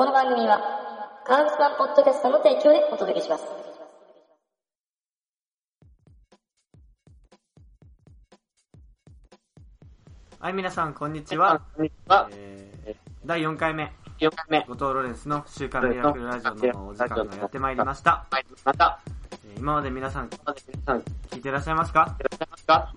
この番組は、川口さんポッドキャストの提供でお届けします。はい、皆さん、こんにちは。こんにちは。えー、第4回目、4回目。後藤ロレンスの週刊ミラクルラジオのお時間がやってまいりました。はい、また、えー今まで皆さん聞いてらっしゃいますか？らっしゃいますか？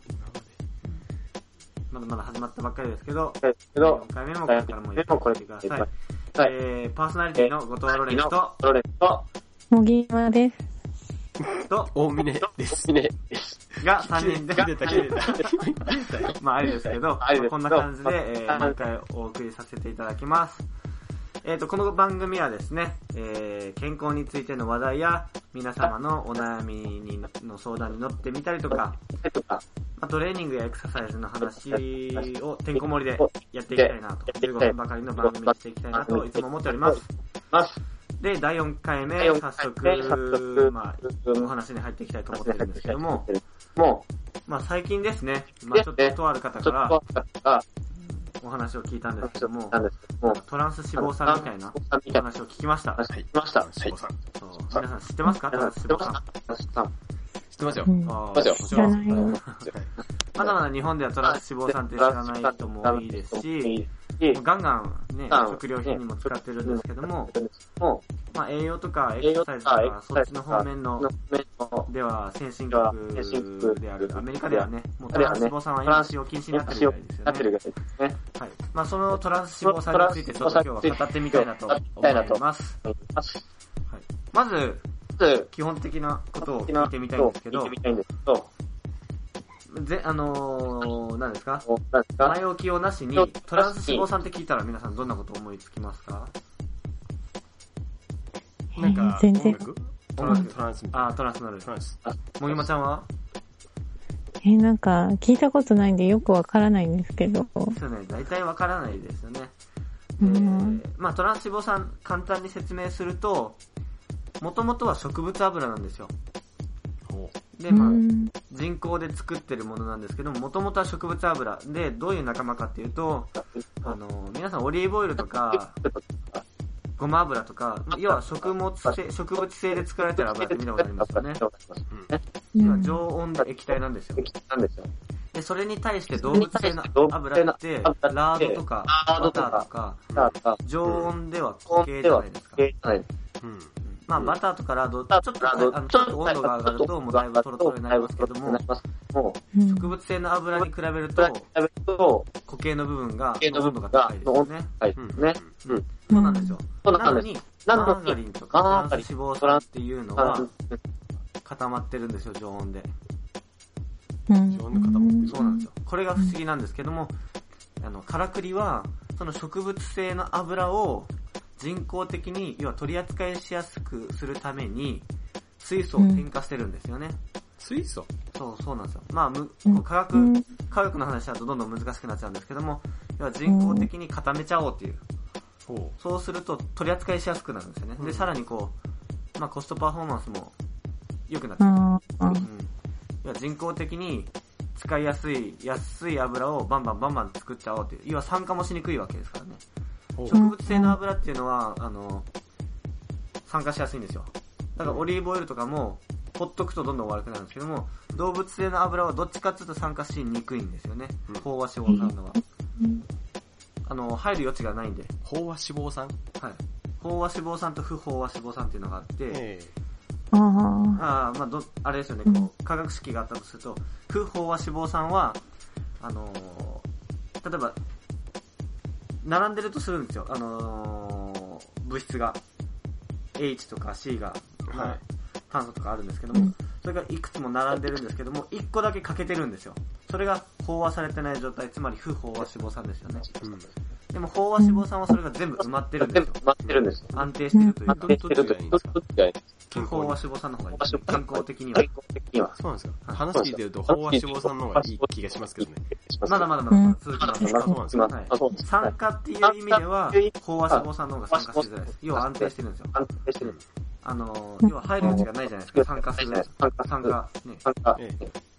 まだまだ始まったばっかりですけど、ですけど、4回目もこれからもやってください。はい。えー、パーソナリティの後藤ロレンスと、ロレンスと、もぎまです。と、大峰です。です。が3人で、切れた切れた。まあ、あれですけど、あれですけどこんな感じで、えー、毎回お送りさせていただきます。えっ、と、この番組はですね、えー、健康についての話題や、皆様のお悩みにの相談に乗ってみたりとか、まあ、トレーニングやエクササイズの話をてんこ盛りでやっていきたいなと、15分ばかりの番組にしていきたいなとい。つも思っております。で、第4回目、早速、速まあ、お話に入っていきたいと思ってるんですけども、もまあ最近ですね、まあちょっととある方からお話を聞いたんですけども、トランス脂肪酸みたいなさんみたいな話を聞きました？話聞きました。はい。志保さん。そう皆さん知ってますか？トランス脂肪酸。話さん。知ってますよう。ん。あーますよ。まだまだ日本ではトランス脂肪酸って知らない人も多いですし、ガンガンね、食料品にも使ってるんですけども、もまあ栄養とかエ栄養クササイズとか、そっちの方面の、では先進国であるアメリカではね、もうトランス脂肪酸は今使用禁止になってるみたいですよね。なってるぐらいですね。はい。まあそのトランス脂肪酸についてちょっと今日は語ってみたいなと思います。ます。はい。まず、まず、基本的なことを聞いてみたいんですけど聞いて、みたいんですけど、ぜ、あのー、何ですか？何ですか？前置きをなしに、トランス脂肪酸って聞いたら皆さんどんなこと思いつきますか？なんか、全然トランス、トランスあー、トランスなるな。ト。ランス。もぎまちゃんは？え、なんか、聞いたことないんでよくわからないんですけど。そうね、大体わからないですよね。うえん。ー、まあトランス脂肪酸、簡単に説明すると、もともとは植物油なんですよ。ほで、うまあ、ん。人工で作ってるものなんですけども、もともとは植物油で、どういう仲間かっていうと、あの、皆さんオリーブオイルとか、ごま油とか、要は食物性、植物性で作られてる油って見たことありますよね。うん。要は常温で液体なんですよ。なんですよ。で、それに対して動物性の油って、ラードとか、バターとか、常温では固形じゃないですか。はい。うん。まあ、バターとかラード、ちょっと、あのちょっと温度が上がると、もうだいぶトロトロになりますけども、植物性の油に比べるう、と、固形の部分が、固形の部温度分がが高いですよね。はい。うん。ね。うん。そうなんですよ。そうなんです。なのに、なのにマーガリンとか脂肪酸っていうのは固まってるんですよ、常温で。うん。常温で固まってるそうなんですよ。これが不思議なんですけども、あの、カラクリは、その植物性の油を人工的に、要は取り扱いしやすくするために、水素を添加してるんですよね。水素？そう、そうなんですよ。まあ、むうん科学、うん科学の話だとどんどん難しくなっちゃうんですけども、要は人工的に固めちゃおうっていう。ほそうすると取り扱いしやすくなるんですよね。で、うんさらにこう、まあコストパフォーマンスも良くなっちゃう。ああ。うん。要は人工的に使いやすい、安い油をバンバンバンバン作っちゃおうっていう。要は酸化もしにくいわけですからね。植物性の油っていうのは、あの、酸化しやすいんですよ。だからオリーブオイルとかも、ほっとくとどんどん悪くなるんですけども、動物性の油はどっちかっていうと酸化しにくいんですよねうん。飽和脂肪酸のは。うんあの、入る余地がないんで。飽和脂肪酸？はい。飽和脂肪酸と不飽和脂肪酸っていうのがあって、えああ。まあど、あれですよね、こう、化学式があったとすると、不飽和脂肪酸は、あのー例えば、並んでるとするんですよ、あのー物質が。H とか C が、まあはい炭素とかあるんですけども、それがいくつも並んでるんですけども、1個だけ欠けてるんですよ。それが飽和されてない状態、つまり不飽和脂肪酸ですよね。えうん。でも飽和脂肪酸はそれが全部埋まってるんですよ。全部埋まってるんです。安定してるというか、どっちがいいんですかどっちがいい不飽和脂肪酸の方がいい。健。康的には。そうなんですかはい話聞いてると飽和脂肪酸の方がいい気がしますけどね。まだまだまだ続きます。まだそうなんですかはいあそうです酸化っていう意味では、飽和脂肪酸の方が酸化しづらいです。要は安定してるんですよ。安定してる。あのー、要は入る余地がないじゃないですか、酸化する。酸化酸化。ね。酸化。え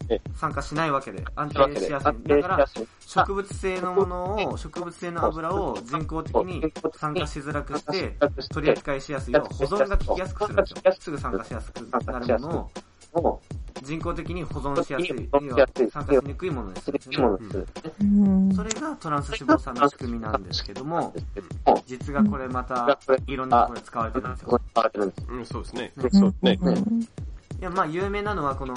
え参加しないわけで、安定しやすい。だから。植物性のものを、植物性の油を人工的に酸化しづらくして、取り扱いしやすい。要は保存が効きやすくするんですよ。すぐ酸化しやすくなるものをも人工的に保存しやすい。酸化しにくいものですよね。うん。それがトランス脂肪酸の仕組みなんですけども、も実がこれまたいろんなところで使われてるんですよこ。れ使われてるんです。うん、そうですね。そうですね。うんいや、まあ有名なのはこの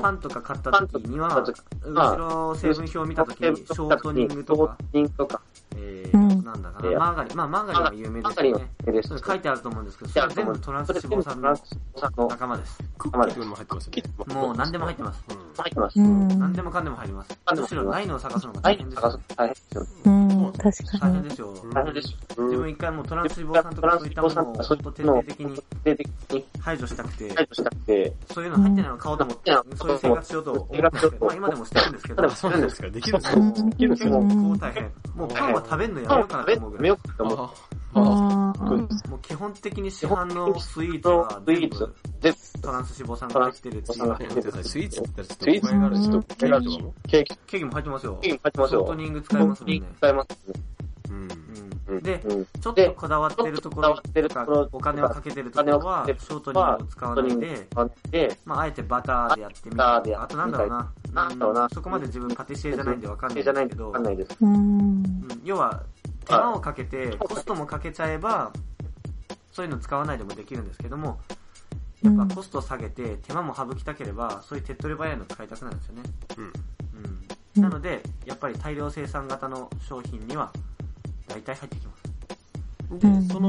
パンとか買った時には、後ろ成分表を見た時に、ショートニングとか、えうんー、なんだかな、マーガリン、まあマーガリンは有名ですよね。有名書いてあると思うんですけど、それは全部トランス脂肪酸のの仲間です。クッキーも入ってますよね。もう何でも入ってます。うん入ってます。うん。何でもかんでも入ります。何でもむしろないのを探すのがはい大変、ですよ。大変ですよ。うん。確かに。大変ですよ。大変です。自分一回もうトランス脂肪酸とかそういったものを徹底的に排除したくて、排除したくて、そういうの入ってないの買おうと思って、そういう生活しようと思ってまあ今でもしてるんですけど、そうなんですか。できるんですかもうできるんですよ結構大変。もうパンは食べるのやめようかなと思うもあ。う基本的に市販のスイーツは全部スイーツ、全部、トランス脂肪酸が入ってるっていう。スイーツって言ったらちょっとケーキとかもケーキ、ケーキも入ってますよ。ケーキ入ってますよ。ショートニング使いますもんね。使います。うん。うんうんで、うんちょっとこだわってるところとか、お金をかけてるところは、ショートニングを使わないで、使って、まあ、あえてバターでやってみたり、あとなんだろうな。そこまで自分パティシエじゃないんでわかんないじゃないんでですけど、要は、手間をかけて、コストもかけちゃえば、そういうの使わないでもできるんですけども、やっぱコストを下げて、手間も省きたければ、そういう手っ取り早いの使いたくなるんですよね。うん。うん。なので、やっぱり大量生産型の商品には、大体入ってきます。で、その、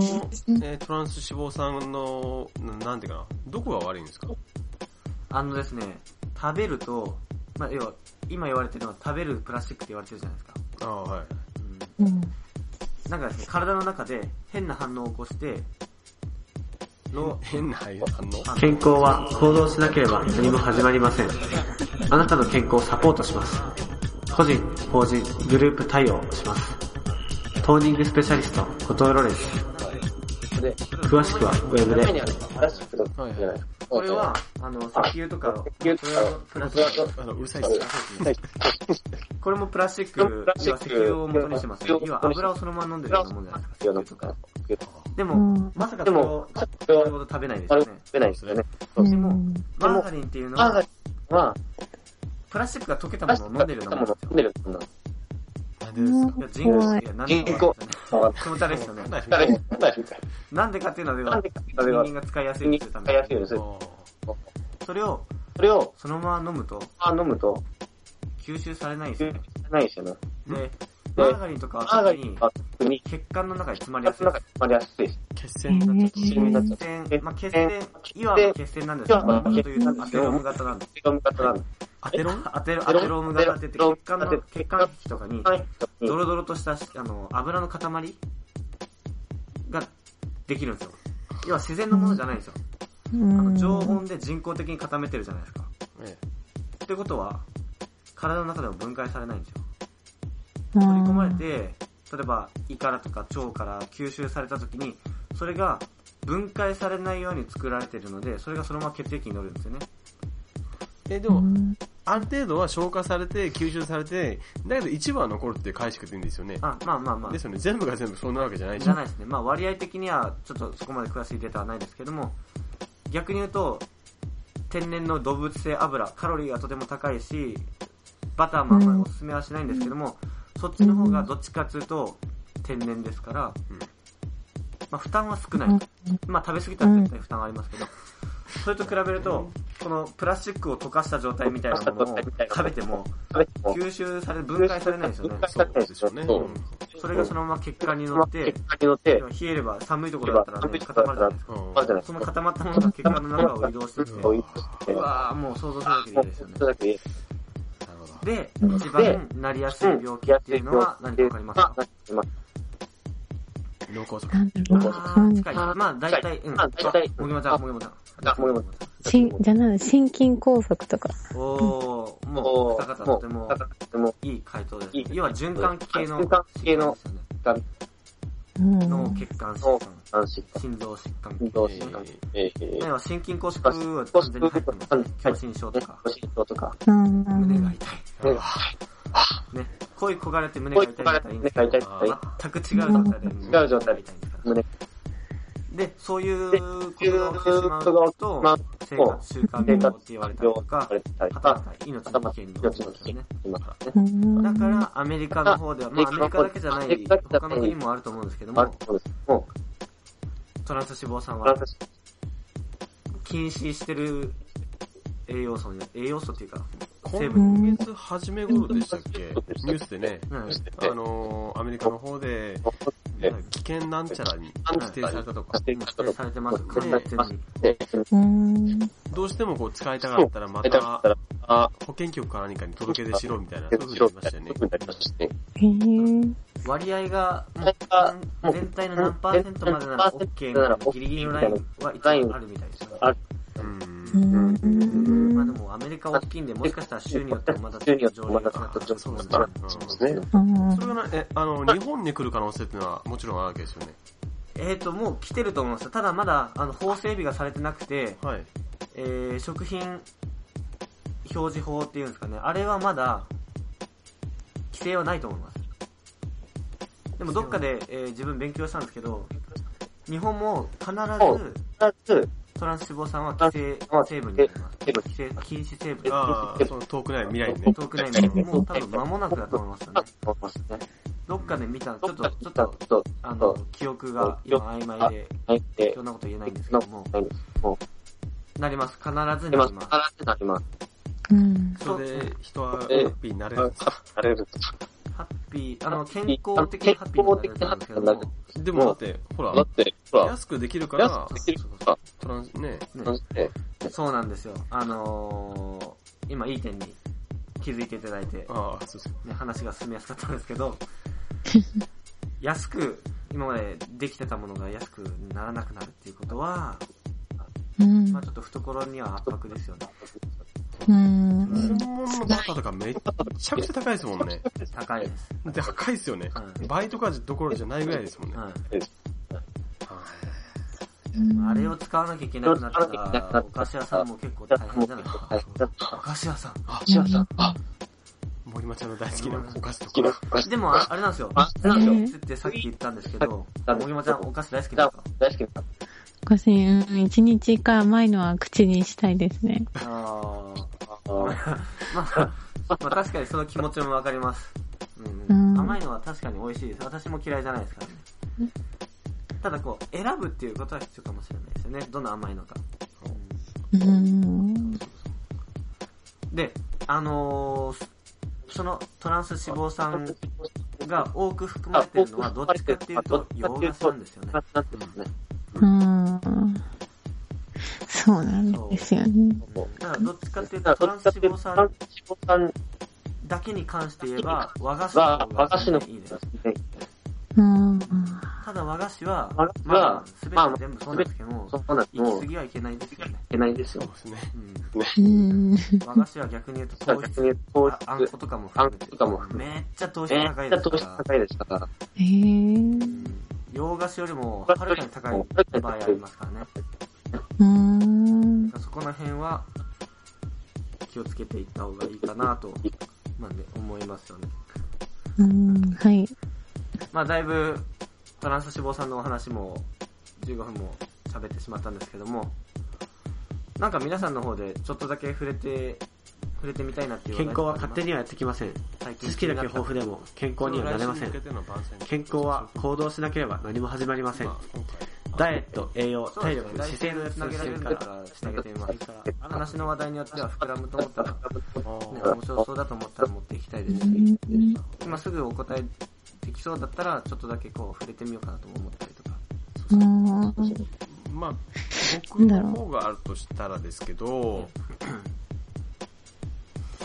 えートランス脂肪酸の、ななんていうかな、どこが悪いんですか？あのですね、食べると、まあ、要は、今言われてるのは食べるプラスチックって言われてるじゃないですか。ああ、はい。うんうん。なんかですね、体の中で変な反応を起こして、の変な反応？健康は行動しなければ何も始まりません。あなたの健康をサポートします。個人、法人、グループ対応します。トーニングスペシャリスト、後藤ロレンス。で、詳しくはウェブで。これは、あの、石油とかプラスチックあの、うるさいっす。これもプラスチック、要は石油を元にしてますね。要は油をそのまま飲んでるようなもんじゃないですか。石油とか。でも、うんまさかそれを、それほど食べないですよね。食べないですよね。でもうん、マーガリンっていうのはプラスチックが溶けたものを飲んでるようなもんですよックもの飲ん。でるものなんでですかいや、人工、いや、人工わかん。ない気持ち悪いですよね。なん。でかっていうのは、人間が使いやすいっていうため使いやすいように。それを、それを、そのまま飲むと、あ飲むと、吸収されないん。ですよね。ないですよね。で、マーガリンとかは特に血管の中に詰まりやすい詰まりやすいです。血栓になっちゃ。う。血栓、まあ、血栓、いわば血栓なん。ですけど、と言うとアテローム型なん。です。血管型なん。でアテロン？アテロアテローム型って言って、血管の、血管壁とかに、はい。ドロドロとした、あの、油の塊？ができるんですよ。要は自然のものじゃないんですよ。うあのん。常温で人工的に固めてるじゃないですか。えってことは、体の中でも分解されないんですよ。取取り込まれて、例えば胃からとか腸から吸収された時に、それが分解されないように作られているので、それがそのまま血液に乗るんですよね。え。え、でも、ある程度は消化されて、吸収されて、だけど一部は残るって解釈でいいんですよね。あ、まあまあまあで。すよね。全部が全部そんなわけじゃないしじゃ。ないですね。まあ割合的にはちょっとそこまで詳しいデータはないですけども、逆に言うと、天然の動物性油、カロリーがとても高いし、バターもあんまりおすすめはしないんですけども、そっちの方がどっちかっていうと天然ですから、うんまあ負担は少ない。まあ食べ過ぎたら絶対負担はありますけど、それと比べると、このプラスチックを溶かした状態みたいなものを食べても、食べても、吸収され、分解されないんですよね。そうですよね。そううんそれがそのまま血管に乗って血、管に乗って、冷えれば寒いところだったらね、固まるじゃないですか。その固まったものが血管の中を移動してきて、うわーもう想像するだけでいいですよねでいいなるほど。で、一番なりやすい病気っていうのは何かわかりますか？脳梗塞。なんだろうあなんー近い。まあ大体、うん。まあ大体もぎまちゃん、もぎまちゃん。あもぎま心、じゃな心筋梗塞とか。おー、もう、も二方う、とてもとても、いい回答ですいい。循環系の、循環系の。脳血管疾脳患、心臓疾患、心臓疾患、えー、要は心筋梗塞は完全に入ってます。ね。狭心症とか、ご心臓とか、うん。胸が痛い。ね。声焦がれて胸が痛いうからいんだったらいいんですけど目が痛い全く違う状態で違う状態みたいですから胸で、そういうことが起きてしまうと、生活習慣病って言われたりとかた命の危険になるん命の危険ですよね。だから、アメリカの方では、まあアメリカだけじゃない、他の国もあると思うんですけども、トランス脂肪酸う、は私、禁止してる栄養素に、栄養素っていうか、成今分。月初め頃でしたっけ？ニュースでね、うんあのー、アメリカの方で、危険なんちゃらに指定されたとか、今指定されてます。完全に。で、うん。どうしてもこう使いたかったらま出た保健局か何かに届け出しろみたいな、えそういうふうに言いましたよね。になりましたね。へえ。割合が、も割合がう全体の何パーセントまでなら OK みたいなギリギリのラインは一応あるみたいですよね。うんもアメリカ大きいんで、もしかしたら州によってもまだ州によってもまだ条例が違ったりするかもしれあないそうですね。うんそれがな、え、あの、日本に来る可能性っていうのはもちろんあるわけですよね。えーと、もう来てると思います。ただまだ、あの、法整備がされてなくて、はい。えー、食品表示法っていうんですかね。あれはまだ、規制はないと思います。でもどっかで、えー自分勉強したんですけど、日本も必ず二つ、トランス脂肪酸は規制成分になります。規制、禁止成分。ああ、その遠くない未来にね。遠くないので、もう多分間もなくだと思いますよね。どっかで見た、ちょっと、ちょっと、あの、記憶が今曖昧で、そ、んなこと言えないんですけのども、なります。必ずう、な今、ります。必ずなります。うん。それで人はハッピーになれるなれる。ハッピー、あの、健康的にハッピーになるんですけども、でもだって、ほら、安くできるから、トランス、ね、そして、そうなんですよ。あのー、今いい点に気づいていただいて、ああ、そうそう。ね、話が進みやすかったんですけど、安く、今までできてたものが安くならなくなるっていうことは、うんまあちょっと懐には圧迫ですよね。うん。本物のバタとかめっちゃくちゃ高いですもんね。高いです。高いですよねはい。バイトかどころじゃないぐらいですもんね。はい。はあれを使わなきゃいけなくなったら、お菓子屋さんも結構大変じゃない？ですか。はい、お菓子屋さん。あシアさん、あ、い森町の大好きなお菓子とか。、お菓子でもあ、あれなんですよ。あ、なんでしょう。ってさっき言ったんですけど、はいもぎまちゃんお菓子大好きですか、大好きな私、うん、一日一回甘いのは口にしたいですね。あーあまあ、まあ確かにその気持ちもわかります。うんうん甘いのは確かに美味しいです。私も嫌いじゃないですからね。ただこう、選ぶっていうことは必要かもしれないですよね。どの甘いのか。うん。で、あのーそのトランス脂肪酸が多く含まれてるのはどっちかっていうと洋菓子なんですよね。うん。うん。そうなんですよね。だからどっちかっていうだとトランス脂肪酸だけに関して言えば和菓子のは方がいいです。うん。ただ和菓子は和菓、子まはあ、すべて全部そうなんですけども、そうなんです。行もう、いき過ぎはいけないですよね。けないですよ。そうですね。うんうん。和菓子は逆に言うと糖質、逆に糖ああん質、ことかもあん含めてことかも含めっちゃ糖質めっ高いちゃ糖質ですから、高いですから。へえ。洋菓子よりもはるかに高い場合ありますからね。うん。そこの辺は気をつけていった方がいいかなと、まあね、思いますよね。うん。はい。まあだいぶトランス脂肪酸のお話も15分も喋ってしまったんですけども、なんか皆さんの方でちょっとだけ触れて、触れてみたいなっていう健康は勝手ににはやってきません。知識だけ豊富でも健康にはなれません。健康は行動しなければ何も始まりません。ダイエット、栄養、体力、姿勢のつなげられるんからしてあげてみます話の話題によっては膨らむと思ったら、ね、面白そうだと思ったら持っていきたいですし、今すぐお答えできそうだったら、ちょっとだけこう触れてみようかなと思ったりとか。うん。まあ、僕の方があるとしたらですけど、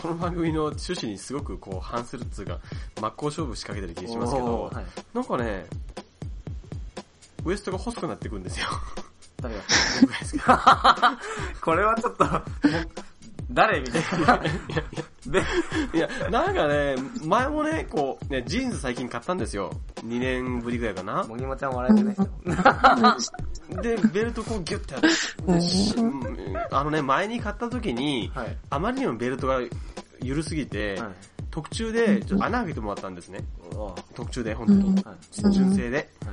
この番組の趣旨にすごくこう反するっつうか、真っ向勝負仕掛けてる気がしますけどはい、なんかね、ウエストが細くなっていくんですよ。誰が？これはちょっと、誰みたいな。で、いや、なんかね、前もね、こう、ね、ジーンズ最近買ったんですよ。2年ぶりぐらいかな。もぎもちゃん笑えてないですよ。で、ベルトこうギュッてやってあのね、前に買った時に、はい。あまりにもベルトが緩すぎて、はい。特注でちょっと穴開けてもらったんですね。特注で、本当に。い。純正で。は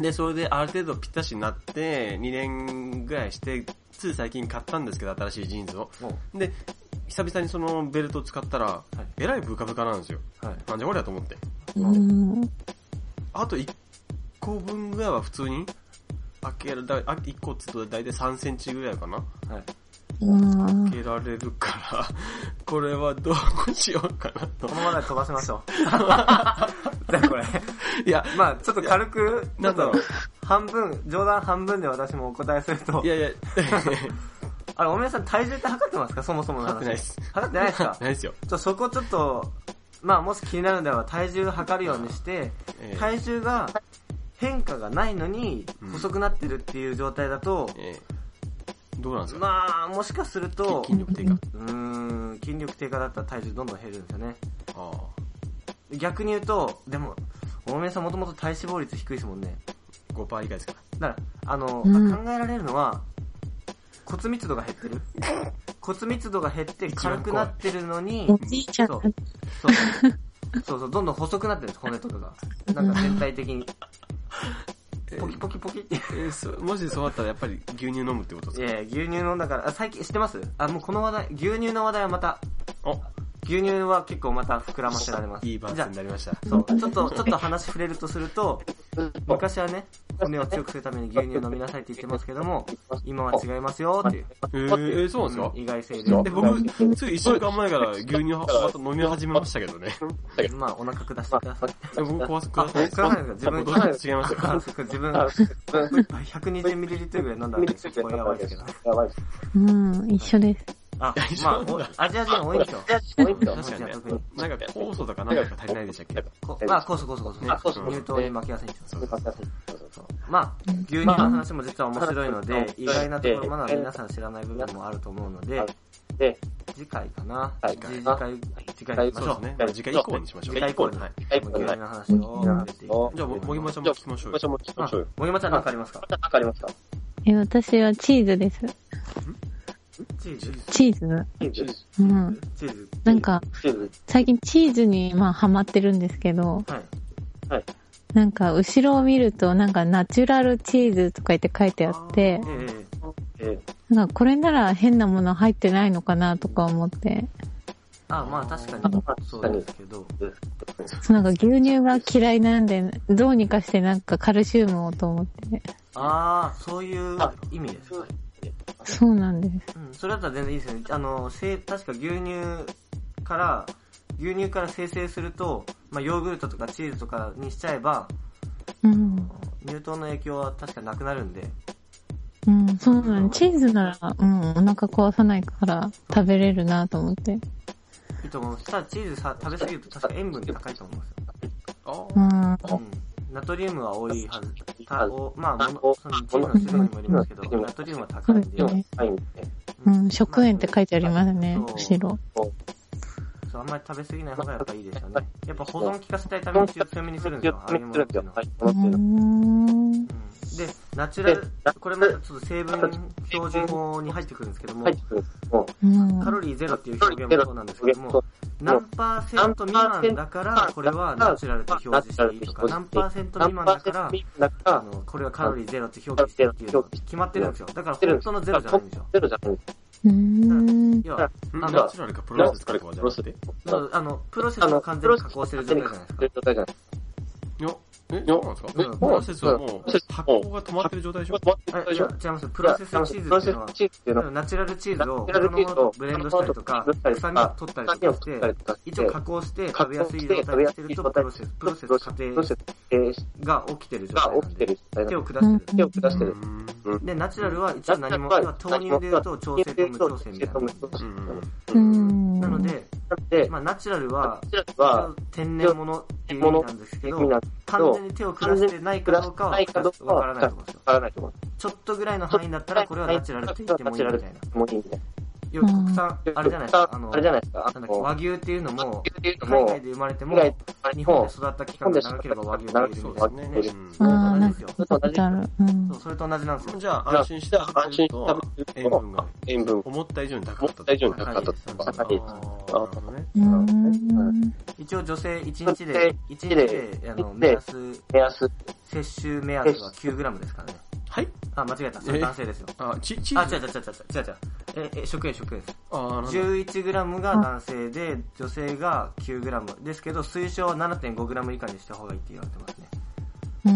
い。で、それである程度ぴったしになって、2年ぐらいして、つい最近買ったんですけど、新しいジーンズを。おで、久々にそのベルトを使ったら、えらいブカブカなんですよ。はい。なんじゃこりゃと思って。うん。あと1個分ぐらいは普通に開けられ、だあ1個っつうと大体3センチぐらいかなはい。うん開けられるから、これはどうしようかなとこ。のままで飛ばしましょう。じゃあこれ。いや、まあちょっと軽く、なんだろう、半分、冗談半分で私もお答えするとい、やいや、あれ、おめえさん体重って測ってますか？そもそもの話。測ってないです。測ってないですか？ないですよ。ちょそこちょっと、まあもし気になるんであれば体重測るようにして、ええ体重が変化がないのにうん細くなってるっていう状態だと、えーどうなんですか、まあもしかすると、筋力低下。うーん、筋力低下だったら体重どんどん減るんですよね。あ逆に言うと、でも、おめえさんもともと体脂肪率低いですもんね。あ、5%以下ですから。だから、あの、うん考えられるのは、骨密度が減ってる？骨密度が減って軽くなってるのに、そうそうそうそう、どんどん細くなってるんです、骨とかが。なんか全体的に。ポキポキポキって。えーそもしそうだったらやっぱり牛乳飲むってことですか？いやいや牛乳飲んだから、あ最近知ってます？あ、もうこの話題、牛乳の話題はまた、お牛乳は結構また膨らませられます。いい番じゃ宣になりました。あそう、ちょっと、ちょっと話触れるとすると、昔はね、骨を強くするために牛乳飲みなさいって言ってますけども、今は違いますよっていう。えー、えーそうなんですか、意外性で。で、僕、つい一週間前から牛乳はまた飲み始めましたけどね。まあ、お腹下してください。え僕怖すください。ください自分、どうして違いましたあそう自分、120ml ぐらい飲んだんですよ。これやばいですけど。うん、一緒です。あ、まあ、おアジア人多いんですよ。確かにね確かに特に。。なんか酵素とかなんか足りないでしたっけ？こまあ、コソコソコソね。コソ乳糖に巻きやすいんですよ。まあ、牛乳の話も実は面白いので、意外なところまだ皆さん知らない部分もあると思うので、次回かな。次回、次回にしましょう。ね。まあ次回以降にしましょう。次回以降に、はい。牛乳の話を入れていきたいじゃあ、ももぎまちゃんも聞きましょうもぎまちゃんなんかありますか？え、私はチーズです。チーズチーズ。うん。チーズ。なんか、最近チーズに、まあ、ハマってるんですけど、はい。なんか、後ろを見ると、なんか、ナチュラルチーズとか言って書いてあって、ええなんか、これなら変なもの入ってないのかなとか思って、あ、まあ確かに、そうですけど。なんか、牛乳が嫌いなんで、どうにかしてなんかカルシウムをと思って、ああ、そういう意味ですか。そうなんです。うん、それだったら全然いいですね。あの、せ確か牛乳から、牛乳から生成すると、まあヨーグルトとかチーズとかにしちゃえば、うん。乳糖の影響は確かなくなるんで、うん、そうなんチーズなら、うん、お腹壊さないから食べれるなと思って。いいと思う。ただチーズさ、食べ過ぎると確か塩分高いと思うんですよ。あうん。うん。ナトリウムは多いはず。たおまあ、ものそのチーズの種類にもよりますけど、ナトリウムは高いんで。そうん、食塩って書いてありますね、後ろ。そう、あんまり食べ過ぎない方がやっぱいいですよね。やっぱ保存効かせたいために強めにするんですよ、ああいうものっていうのは。うーん。うんで、ナチュラル、これまたちょっと成分標準法に入ってくるんですけども、うん。カロリーゼロっていう表現もそうなんですけども、何パーセント未満だから、これはナチュラルって表示していいとか、何パーセント未満だから、あの、これはカロリーゼロって表記していいっていうのが決まってるんですよ。だから本当のゼロじゃないんですよ。うーん。要は、うんあのナチュラルかプロセスかとかじゃなくて。あの、プロセスを完全に加工してる状態じゃないですか。いや、え、そうなんですか？うんプロセスはもう、発酵が止まってる状態でしょ？あいや、違います。プロセスチーズっていうのは、ナチュラルチーズを他のものとブレンドしたりとか、臭みを取ったりとかして、一応加工して食べやすい状態にしてると、プロセス、プロセス過程が起きてる状態なんで、手を下してる。うん。で、ナチュラルは一応何も、豆乳で言うと調整と無調整みたいな。うんうん。なので、まあナチュラルは、天然物っていう意味なんですけど、完全に手を下してないかどうかはわからないと思うんですよ。ちょっとぐらいの範囲だったら、これはナチュラルって言ってもいいみたいな。要は国産、あれじゃないですか、あの、あれじゃないですか。和牛っていうのも、海外で生まれても、日本で育った期間が長ければ和牛がいるみたいなね。うんああ、なん同じですよそう、それと同じなんですよ。じゃあ、安心して安心して塩分が塩分思った以上に高かった思った以上に高かったと高なるほどね。うん。一応女性1日で、1日で、あの、目安、目安、摂取目安は 9g ですからね。はいあ、間違えた。それ男性ですよ。あ、ち、ち、あ、違う違う違う違う違う違う。え、え、食塩食塩です。あー、なんだ 11g が男性で、女性が 9g ですけど、推奨は 7.5g 以下にした方がいいって言われてますね。う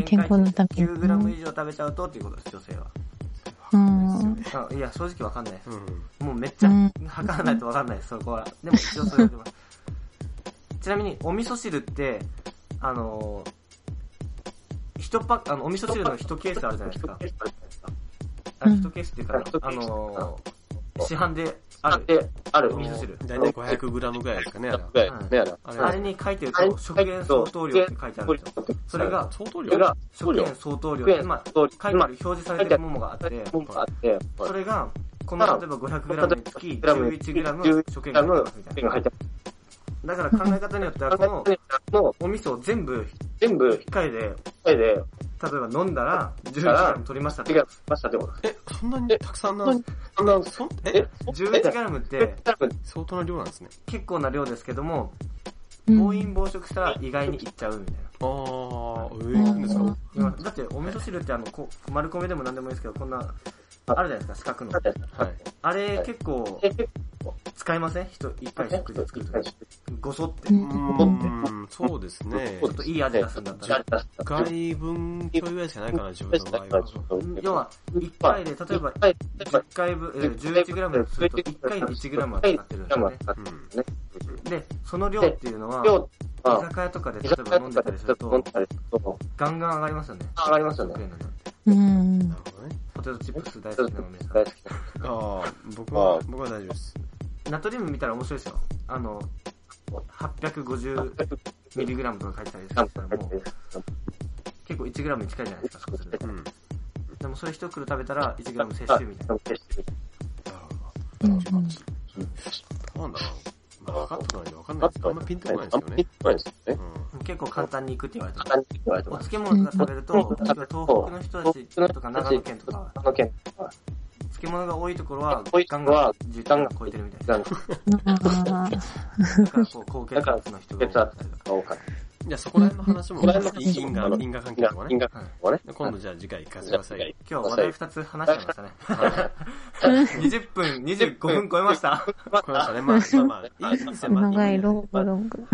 ん。健康のために。9g 以上食べちゃうとっていうことです、女性は。うん。あいや、正直わかんないです。うん。もうめっちゃうん測らないとわかんないです、そこは。でも一応それやってます。ちなみに、お味噌汁って、あのー、一パック、あの、お味噌汁の一ケースあるじゃないですか。あ、うん一ケースっていうか、あのー、市販である。で、ある。味噌汁。だいたい 500g ぐらいですかね、あれはぐらいですね、あれ。ああれに書いてると、食塩相当量って書いてあるんですよ。それが、相当量それが、食塩相当量今、書いてある、表示されてるものがあって、それが、この例えば 500g につき 11g 食塩が入ってますみたいな。だから考え方によっては、このの、お味噌を全部全部、1回で、一回で、例えば飲んだら 11g 取りましたって手。がましたってことえ、そんなにたくさんな、そんな、そんええ、11g って相当な量なんですね。結構な量ですけども、うん暴飲暴食したら意外にいっちゃうみたいな。あー、ええ、いいんですか？今だってお味噌汁ってあの、こ丸米でも何でもいいですけど、こんな、あるじゃないですか、四角の。はい。あれ結構使いません？人一回食事作るとき。ごそって。うちうんそうですね。ょっといい味出すんだったら。外分ちょいぐらいしかないかな、自分の場合は。要は、1回で、例えば、10回分、えー 11g すると、1回で 1g は使ってるんですよね。うん。で、その量っていうのは、量居は、酒屋とかで例えば飲んでたりすると、飲んだりすると、ガンガン上がりますよね。上がりますよねうん。なるほどね。ポテトチップス大好きなの皆さん。大好きな。ああ、僕は、僕は大丈夫です。ナトリウム見たら面白いですよ。あの、850mg とか書いてたりするんですけども、結構 1g に近いじゃないですか、そうするとうん。なるでもそれ一袋食べたら 1g 摂取みたいな。ほど。なんだろうな。まあ、測ったのにわかんないです。あんまピンとこないですよね。ないですよね。う結構簡単にいくって言われてます。お。漬物とか食べると、例えば東北の人たちとか長野県とか、長野県とか、漬物が多いところはガンガン10時間超えてるみたいな。だからこう、高血圧の人が多かった。じゃあそこら辺の話も、因果、因果関係とかた。ね銀。河とかね。今度じゃあ次回行かせてください。今日話題2つ話しちゃいましたね。20分、25分超えました。これましたね。まあ、まあまあ、いいですよ、まあ。長いロングロング。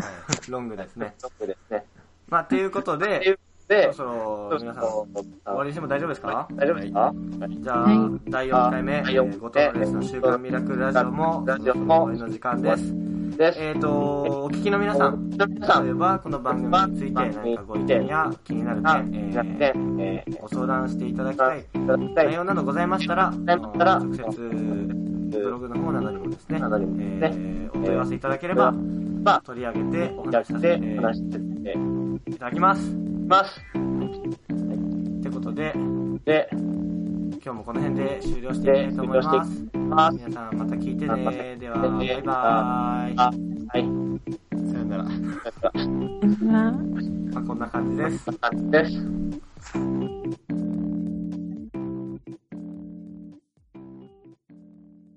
ロングですね。そうですね。まあ、ということで、そでろ、そろ皆さん、終わりにしても大丈夫ですか？大丈夫ですか？じゃあはい、第4回目、えー、後藤のレースの週刊ミラクルラジオも、ラジオも終わりの時間です。えっ、ー、と、お聞きの皆さん、例えばこの番組について何かご意見や気になるあ、点、えー、えー、ご相談していただきたい内容などございましたら、直接ブログの方などにもですね、えーお問い合わせいただければ、まあ、取り上げてお話しさせていただきます。ます。ってことで、で、今日もこの辺で終了していきたいと思います。ます。皆さんまた聞いてね。では、バイバーイ。あ、はい。さよなら。まあ、こんな感じです。こんな感じです。